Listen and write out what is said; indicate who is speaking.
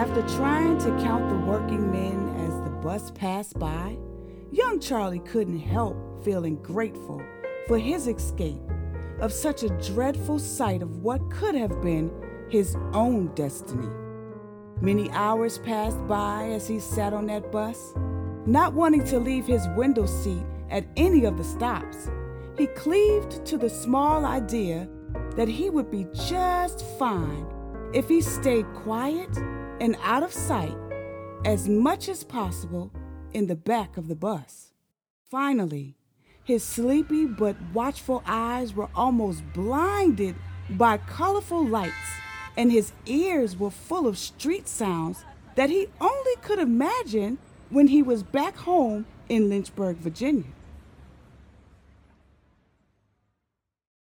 Speaker 1: After trying to count the working men as the bus passed by, young Charlie couldn't help feeling grateful for his escape of such a dreadful sight of what could have been his own destiny. Many hours passed by as he sat on that bus, not wanting to leave his window seat at any of the stops. He cleaved to the small idea that he would be just fine if he stayed quiet and out of sight as much as possible in the back of the bus. Finally, his sleepy but watchful eyes were almost blinded by colorful lights, and his ears were full of street sounds that he only could imagine when he was back home in Lynchburg, Virginia.